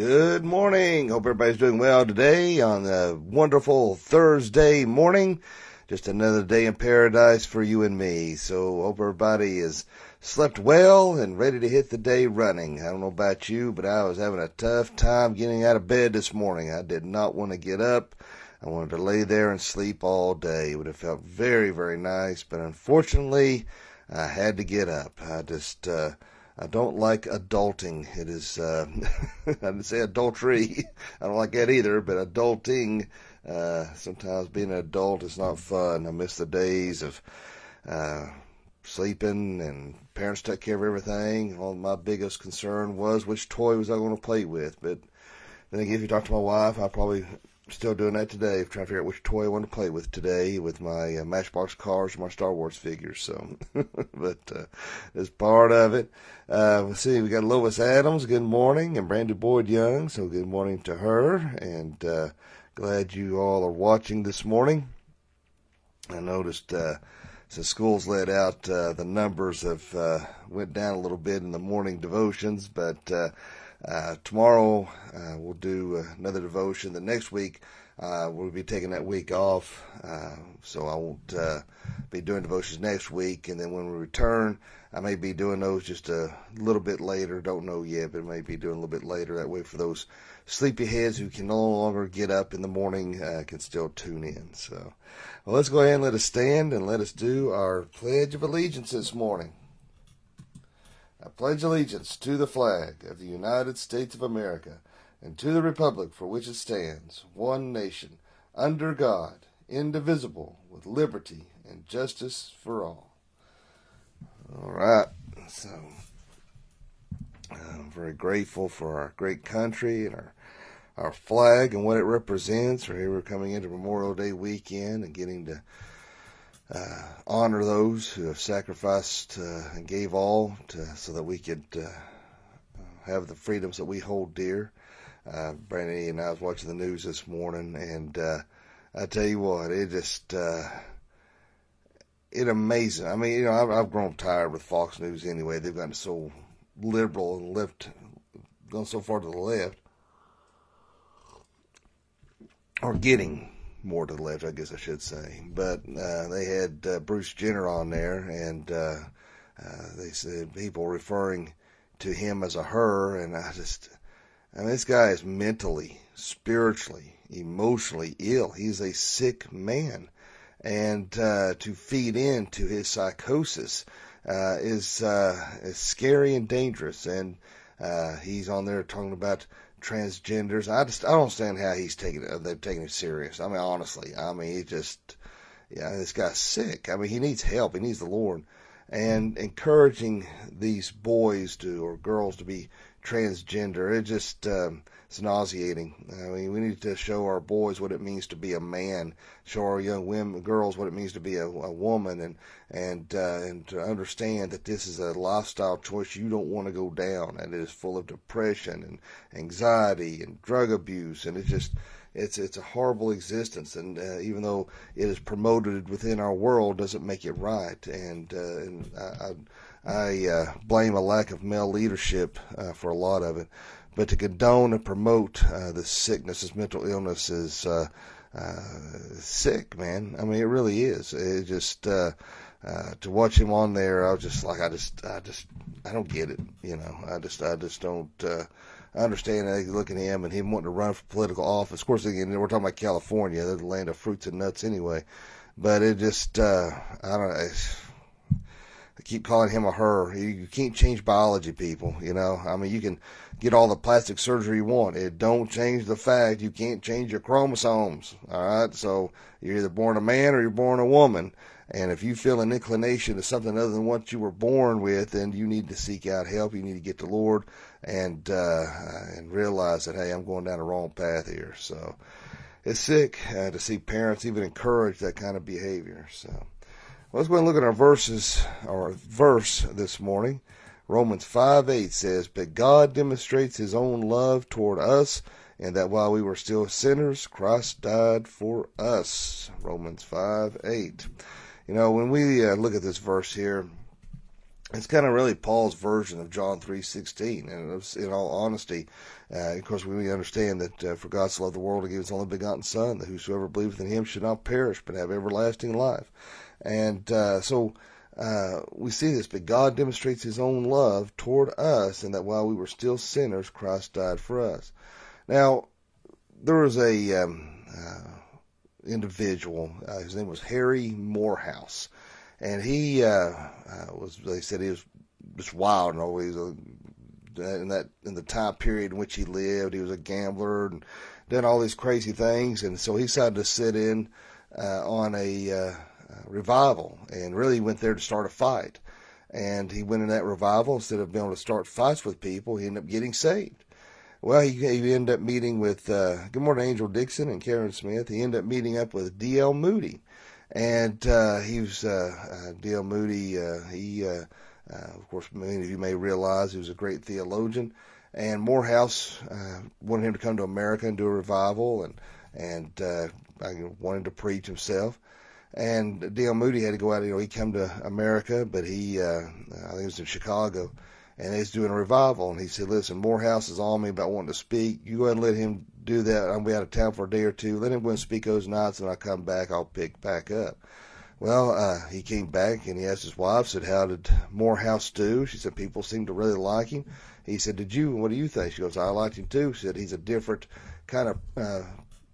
Good morning. Hope everybody's doing well today on a wonderful Thursday morning. Just another day in paradise for you and me. So hope everybody has slept well and ready to hit the day running. I don't know about you, but I was having a tough time getting out of bed this morning. I did not want to get up. I wanted to lay there and sleep all day. It would have felt very, very nice, but unfortunately, I had to get up. I just, uh, I don't like adulting. It is, uh, I didn't say adultery. I don't like that either, but adulting, uh, sometimes being an adult is not fun. I miss the days of, uh, sleeping and parents took care of everything. All my biggest concern was which toy was I going to play with. But then again, if you talk to my wife, I probably still doing that today, trying to figure out which toy I want to play with today with my uh, Matchbox cars or my Star Wars figures. So, but uh, it's part of it. Uh, let's see, we got Lois Adams. Good morning, and Brandy Boyd Young. So, good morning to her, and uh, glad you all are watching this morning. I noticed. Uh, since school's let out, uh, the numbers have uh, went down a little bit in the morning devotions, but uh, uh, tomorrow uh, we'll do another devotion. The next week uh, we'll be taking that week off, uh, so I won't uh, be doing devotions next week. And then when we return, I may be doing those just a little bit later. Don't know yet, but maybe doing a little bit later. That way, for those sleepy heads who can no longer get up in the morning, uh, can still tune in. So, well, let's go ahead and let us stand and let us do our pledge of allegiance this morning. I pledge allegiance to the flag of the United States of America and to the republic for which it stands, one nation, under God, indivisible, with liberty and justice for all. All right. So I'm very grateful for our great country and our our flag and what it represents. We're here we're coming into Memorial Day weekend and getting to uh, honor those who have sacrificed uh, and gave all to, so that we could uh, have the freedoms that we hold dear. Uh, Brandy and I was watching the news this morning, and uh, I tell you what, it just uh, it amazing. I mean, you know, I've, I've grown tired with Fox News anyway. They've gotten so liberal and left, gone so far to the left, or getting more to the left, I guess I should say. But uh, they had uh, Bruce Jenner on there, and uh, uh, they said people referring to him as a her, and I just, I mean, this guy is mentally, spiritually, emotionally ill. He's a sick man, and uh, to feed into his psychosis uh, is uh, is scary and dangerous. And uh, he's on there talking about transgenders. I just I don't understand how he's taking it. They've taken it serious. I mean, honestly, I mean, he just yeah, this guy's sick. I mean, he needs help. He needs the Lord, and encouraging these boys to or girls to be transgender. It just um, it's nauseating. I mean, we need to show our boys what it means to be a man, show our young women, girls what it means to be a, a woman, and and uh, and to understand that this is a lifestyle choice you don't want to go down, and it is full of depression and anxiety and drug abuse, and it just it's it's a horrible existence, and uh, even though it is promoted within our world, doesn't make it right. And, uh, and I, I uh, blame a lack of male leadership uh, for a lot of it. But to condone and promote uh, this sickness, this mental illness, is uh, uh, sick, man. I mean, it really is. It just uh, to watch him on there, I was just like, I just, I just, I don't get it. You know, I just, I just don't. Uh, I understand that you look at him and him wanting to run for political office. Of course, again, we're talking about California, the land of fruits and nuts, anyway. But it just, uh, I don't know. Keep calling him a her. You can't change biology, people. You know, I mean, you can get all the plastic surgery you want. It don't change the fact you can't change your chromosomes. All right, so you're either born a man or you're born a woman. And if you feel an inclination to something other than what you were born with, then you need to seek out help. You need to get the Lord and uh, and realize that hey, I'm going down the wrong path here. So it's sick uh, to see parents even encourage that kind of behavior. So let's go and look at our verses, our verse this morning. Romans 5 8 says, But God demonstrates his own love toward us, and that while we were still sinners, Christ died for us. Romans 5 8. You know, when we uh, look at this verse here, it's kind of really Paul's version of John three sixteen, and in all honesty, uh, of course, we understand that uh, for God so loved the world, He gave His only begotten Son, that whosoever believeth in Him should not perish but have everlasting life. And uh, so uh, we see this, but God demonstrates His own love toward us, and that while we were still sinners, Christ died for us. Now, there was a um, uh, individual. Uh, his name was Harry Moorhouse and he uh, uh, was. They said he was just wild and always in that in the time period in which he lived. He was a gambler and done all these crazy things, and so he decided to sit in uh, on a uh, revival and really went there to start a fight. And he went in that revival instead of being able to start fights with people, he ended up getting saved. Well, he, he ended up meeting with, uh, good morning, Angel Dixon and Karen Smith. He ended up meeting up with D.L. Moody and uh, he was uh, uh, D.L. Moody. Uh, he, uh, uh, of course, many of you may realize he was a great theologian. And Moorhouse uh, wanted him to come to America and do a revival, and and uh, wanted to preach himself. And D.L. Moody had to go out. You know, he came to America, but he, uh, I think it was in Chicago, and he's doing a revival. And he said, "Listen, Moorhouse is on me about wanting to speak. You go ahead and let him do that. I'm be out of town for a day or two. Let him go and speak those nights, and I come back. I'll pick back up." Well, uh, he came back and he asked his wife, said, "How did Moorhouse do?" She said, "People seem to really like him." He said, "Did you? What do you think?" She goes, "I liked him too." She said, "He's a different kind of uh,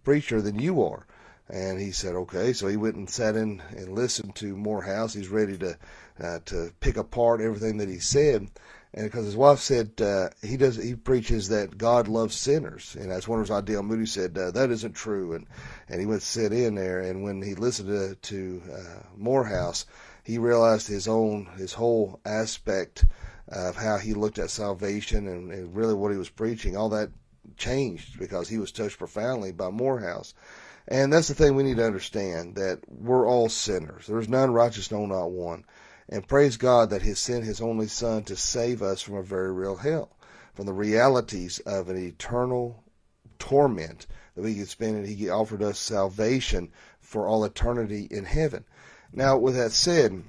preacher than you are." And he said, "Okay." So he went and sat in and listened to Moorhouse. He's ready to uh, to pick apart everything that he said and because his wife said uh, he does he preaches that God loves sinners, and that's one of his ideal. Moody said uh, that isn't true, and and he went to sit in there, and when he listened to, to uh, Moorhouse, he realized his own his whole aspect of how he looked at salvation and, and really what he was preaching. All that changed because he was touched profoundly by Moorhouse. And that's the thing we need to understand that we're all sinners. There's none righteous, no, not one. And praise God that He sent His only Son to save us from a very real hell, from the realities of an eternal torment that we could spend. And He offered us salvation for all eternity in heaven. Now, with that said,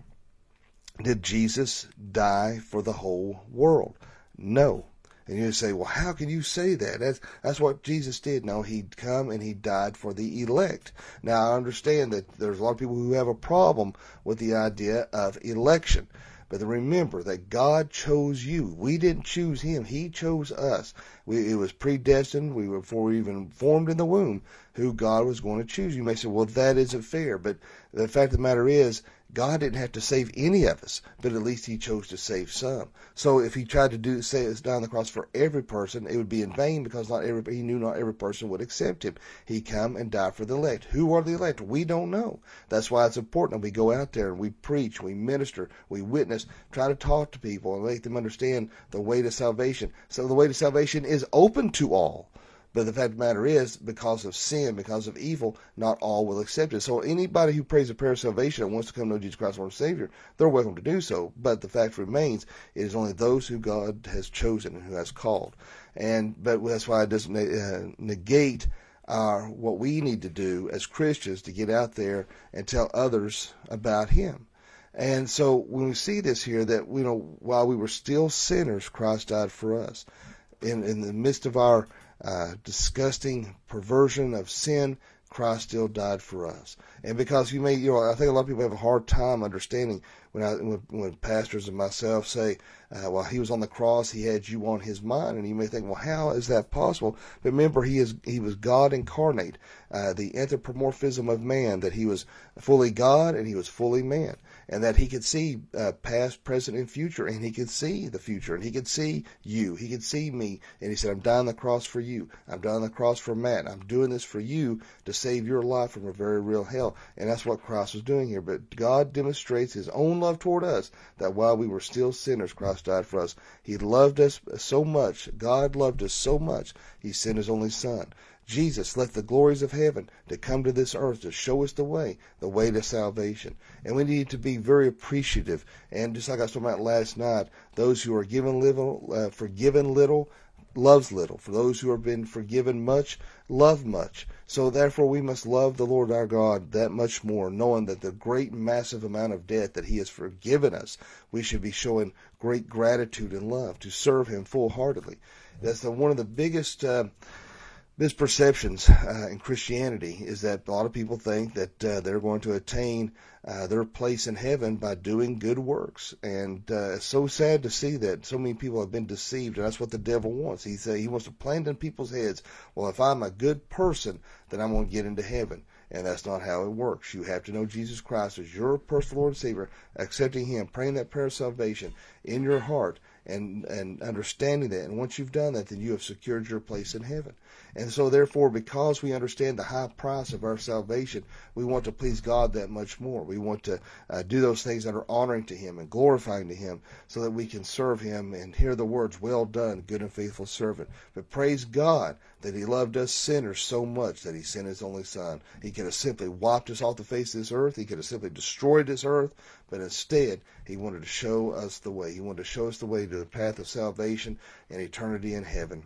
did Jesus die for the whole world? No. And you say, well, how can you say that? That's, that's what Jesus did. No, he'd come and he died for the elect. Now, I understand that there's a lot of people who have a problem with the idea of election. But remember that God chose you. We didn't choose him. He chose us. We, it was predestined. We were before we even formed in the womb who God was going to choose. You may say, well, that isn't fair. But the fact of the matter is, God didn't have to save any of us, but at least He chose to save some. So if He tried to do say it's down the cross for every person, it would be in vain because not every He knew not every person would accept Him. He come and died for the elect. Who are the elect? We don't know. That's why it's important that we go out there and we preach, we minister, we witness, try to talk to people and make them understand the way to salvation. So the way to salvation is open to all. But the fact of the matter is, because of sin, because of evil, not all will accept it. So anybody who prays a prayer of salvation and wants to come to know Jesus Christ as Lord and Savior, they're welcome to do so. But the fact remains, it is only those who God has chosen and who has called. And but that's why it doesn't uh, negate what we need to do as Christians to get out there and tell others about Him. And so when we see this here, that you know, while we were still sinners, Christ died for us. In in the midst of our uh, disgusting perversion of sin, Christ still died for us. And because you may, you know, I think a lot of people have a hard time understanding when I, when, when pastors and myself say, uh, while he was on the cross, he had you on his mind, and you may think, well, how is that possible? But remember, he is he was God incarnate, uh, the anthropomorphism of man, that he was fully God and he was fully man and that he could see uh, past, present, and future, and he could see the future, and he could see you, he could see me, and he said, "I'm dying on the cross for you. I'm dying on the cross for Matt. I'm doing this for you to save your life from a very real hell." And that's what Christ was doing here. But God demonstrates His own love toward us that while we were still sinners, Christ died for us. He loved us so much. God loved us so much. He sent His only Son. Jesus left the glories of heaven to come to this earth to show us the way, the way to salvation. And we need to be very appreciative. And just like I was talking about last night, those who are given little, uh, forgiven little, loves little. For those who have been forgiven much, love much. So therefore we must love the Lord our God that much more, knowing that the great massive amount of debt that he has forgiven us, we should be showing great gratitude and love to serve him full heartedly. That's the, one of the biggest uh, misperceptions uh, in Christianity is that a lot of people think that uh, they're going to attain uh, their place in heaven by doing good works, and uh, it's so sad to see that so many people have been deceived, and that's what the devil wants. He he wants to plant in people's heads, well, if I'm a good person, then I'm going to get into heaven. And that's not how it works. You have to know Jesus Christ as your personal Lord and Savior, accepting Him, praying that prayer of salvation in your heart, and and understanding that. And once you've done that, then you have secured your place in heaven. And so, therefore, because we understand the high price of our salvation, we want to please God that much more. We want to uh, do those things that are honoring to Him and glorifying to Him, so that we can serve Him and hear the words, "Well done, good and faithful servant." But praise God that He loved us sinners so much that He sent His only Son. He could have simply wiped us off the face of this earth. He could have simply destroyed this earth, but instead, He wanted to show us the way. He wanted to show us the way to the path of salvation and eternity in heaven.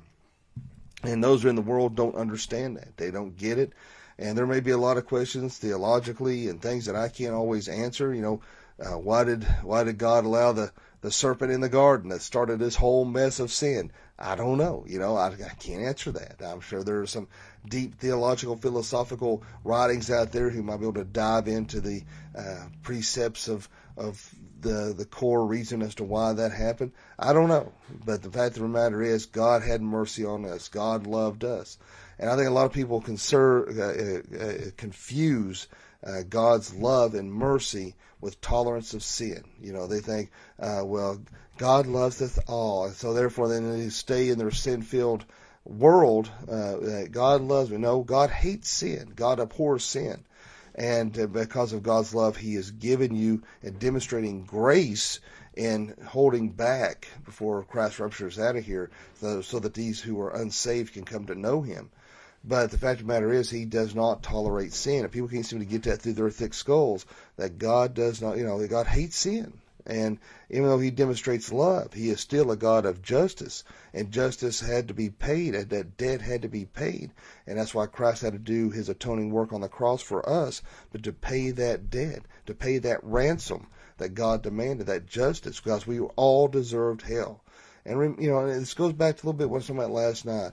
And those in the world don't understand that. They don't get it. And there may be a lot of questions theologically and things that I can't always answer. You know, uh, why did why did God allow the the serpent in the garden that started this whole mess of sin? I don't know. You know, I, I can't answer that. I'm sure there are some deep theological, philosophical writings out there who might be able to dive into the uh, precepts of of the the core reason as to why that happened. I don't know, but the fact of the matter is, God had mercy on us. God loved us, and I think a lot of people uh, uh, uh, confuse uh, God's love and mercy with tolerance of sin. You know, they think, uh, well, God loves us all, and so therefore they stay in their sin-filled world. Uh, God loves me. No, God hates sin. God abhors sin. And uh, because of God's love, He has given you and demonstrating grace in holding back before Christ raptures out of here so, so that these who are unsaved can come to know Him. But the fact of the matter is, He does not tolerate sin. And people can't seem to get that through their thick skulls that God does not, you know, that God hates sin. And even though he demonstrates love, he is still a God of justice. And justice had to be paid, and that debt had to be paid. And that's why Christ had to do his atoning work on the cross for us, but to pay that debt, to pay that ransom that God demanded, that justice, because we all deserved hell. And, you know, this goes back to a little bit what I about last night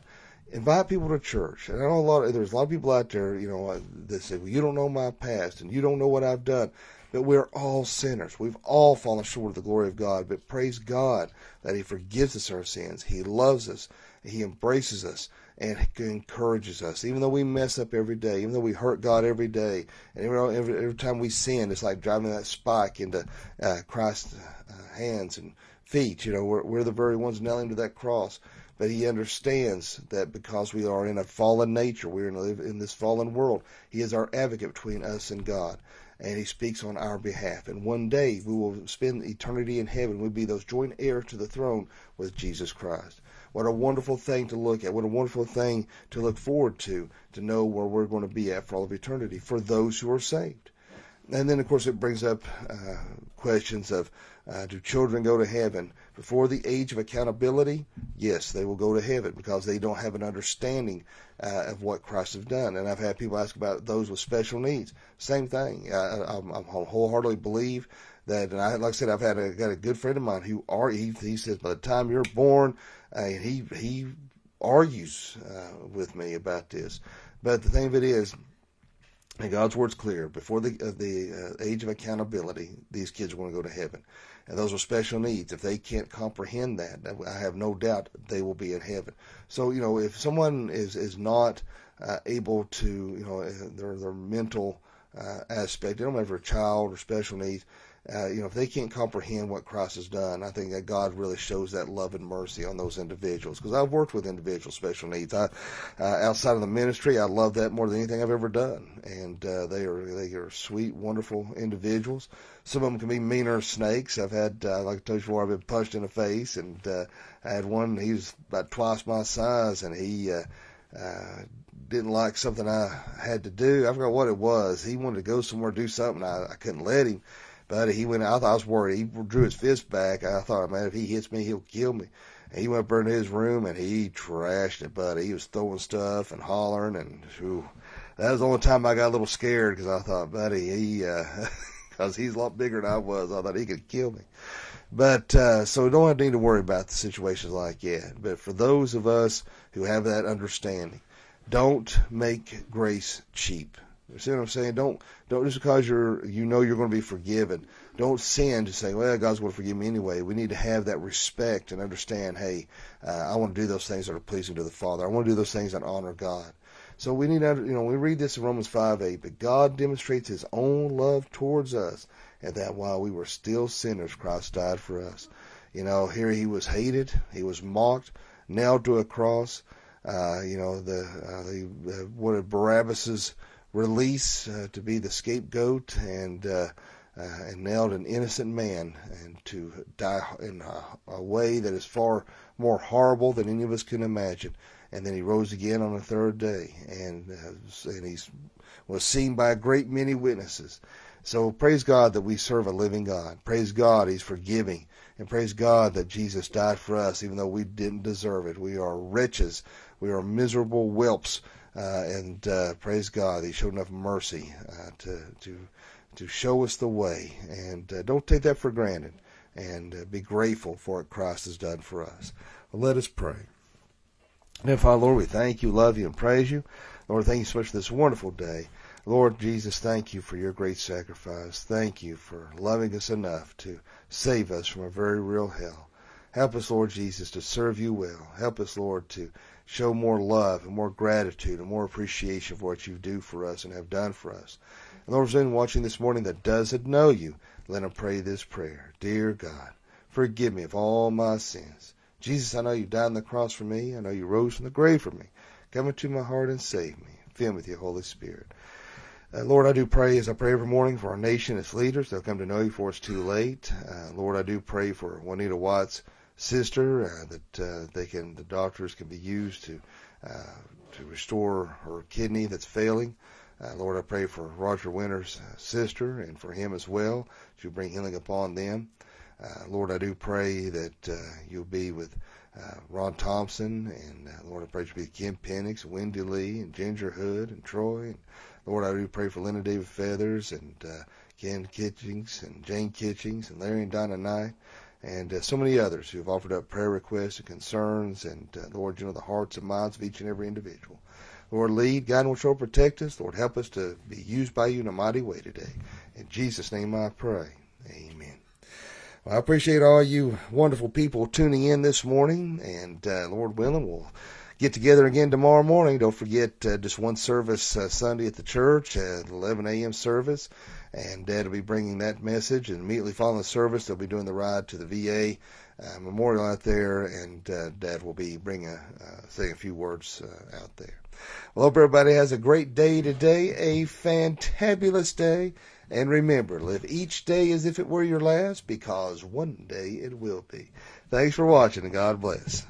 invite people to church. And I know a lot. Of, there's a lot of people out there, you know, that say, "Well, you don't know my past, and you don't know what I've done." But we're all sinners. We've all fallen short of the glory of God. But praise God that He forgives us our sins. He loves us. He embraces us and encourages us. Even though we mess up every day, even though we hurt God every day, and every, every, every time we sin, it's like driving that spike into uh, Christ's uh, hands and feet. You know, we're, we're the very ones nailing to that cross. But he understands that because we are in a fallen nature, we are in, in this fallen world, he is our advocate between us and God and he speaks on our behalf. And one day we will spend eternity in heaven. We'll be those joint heirs to the throne with Jesus Christ. What a wonderful thing to look at. What a wonderful thing to look forward to, to know where we're going to be at for all of eternity for those who are saved. And then, of course, it brings up uh, questions of uh, do children go to heaven before the age of accountability? Yes, they will go to heaven because they don't have an understanding uh, of what Christ has done. And I've had people ask about those with special needs. Same thing. I, I, I wholeheartedly believe that, and I, like I said, I've had a, got a good friend of mine who are he, he says by the time you're born, uh, he he argues uh, with me about this. But the thing of it is, and God's word's clear. Before the uh, the uh, age of accountability, these kids are going to go to heaven, and those with special needs. If they can't comprehend that, I have no doubt they will be in heaven. So you know, if someone is is not uh, able to, you know, uh, their their mental uh, aspect, they don't matter if a child or special needs uh, you know, if they can't comprehend what Christ has done, I think that God really shows that love and mercy on those individuals. Because I've worked with individuals special needs. I, uh, outside of the ministry, I love that more than anything I've ever done. And uh, they are they are sweet, wonderful individuals. Some of them can be meaner snakes. I've had, uh, like I told you before, I've been punched in the face, and uh, I had one. He was about twice my size, and he. Uh, uh, didn't like something I had to do. I forgot what it was. He wanted to go somewhere, do something. I, I couldn't let him. But he went. I thought I was worried. He drew his fist back. I thought, man, if he hits me, he'll kill me. And he went up there in his room and he trashed it, buddy. He was throwing stuff and hollering and whew, that was the only time I got a little scared because I thought, buddy, he, uh, cause he's a lot bigger than I was. I thought he could kill me. But, uh, so don't have need to worry about the situations like that. But for those of us who have that understanding, don't make grace cheap. You see what I'm saying? Don't don't just because you're you know you're going to be forgiven. Don't sin to say, well, God's going to forgive me anyway. We need to have that respect and understand. Hey, uh, I want to do those things that are pleasing to the Father. I want to do those things that honor God. So we need to, you know, we read this in Romans 5 8, but God demonstrates his own love towards us, and that while we were still sinners, Christ died for us. You know, here he was hated, he was mocked, nailed to a cross. Uh, you know, the, uh, the, uh, wanted Barabbas's release uh, to be the scapegoat and uh, uh, and nailed an innocent man and to die in a, a, way that is far more horrible than any of us can imagine. And then he rose again on the third day, and uh, and he was seen by a great many witnesses. So praise God that we serve a living God. Praise God He's forgiving. And praise God that Jesus died for us even though we didn't deserve it. We are wretches. We are miserable whelps and uh, praise God, He showed enough mercy uh, to to to show us the way. And uh, don't take that for granted. And uh, be grateful for what Christ has done for us. Let us pray. And Father, Lord, we thank you, love you, and praise you. Lord, thank you so much for this wonderful day. Lord Jesus, thank you for your great sacrifice. Thank you for loving us enough to save us from a very real hell. Help us, Lord Jesus, to serve you well. Help us, Lord, to show more love and more gratitude and more appreciation for what you do for us and have done for us. And Lord, if anyone watching this morning that doesn't know you, let him pray this prayer. Dear God, forgive me of all my sins. Jesus, I know you died on the cross for me. I know you rose from the grave for me. Come into my heart and save me. Fill me with your Holy Spirit. Uh, Lord, I do pray as I pray every morning for our nation, its leaders. They'll come to know you before it's too late. Uh, Lord, I do pray for Juanita Watts' sister uh, that uh, they can the doctors can be used to uh, to restore her kidney that's failing. Uh, Lord, I pray for Roger Winter's uh, sister and for him as well to bring healing upon them. Lord, I do pray that you'll be with Ron Thompson and Lord, I pray you be with Kim Penix, Wendy Lee, and Ginger Hood and Troy. And Lord, I do pray for Linda David Feathers and uh, Ken Kitchings and Jane Kitchings and Larry and Donna Knight and uh, so many others who have offered up prayer requests and concerns. And uh, Lord, you know the hearts and minds of each and every individual. Lord, lead, guide, and control, protect us. Lord, help us to be used by you in a mighty way today. In Jesus' name I pray. Amen. Well, I appreciate all you wonderful people tuning in this morning. And uh, Lord willing, we'll get together again tomorrow morning. Don't forget uh, just one service uh, Sunday at the church at 11 a.m. service and Dad will be bringing that message. And immediately following the service, they'll be doing the ride to the VA uh, memorial out there, and uh, Dad will be bringing, a, uh, saying a few words uh, out there. Well, hope everybody has a great day today, a fantabulous day. And remember, live each day as if it were your last, because one day it will be. Thanks for watching, and God bless.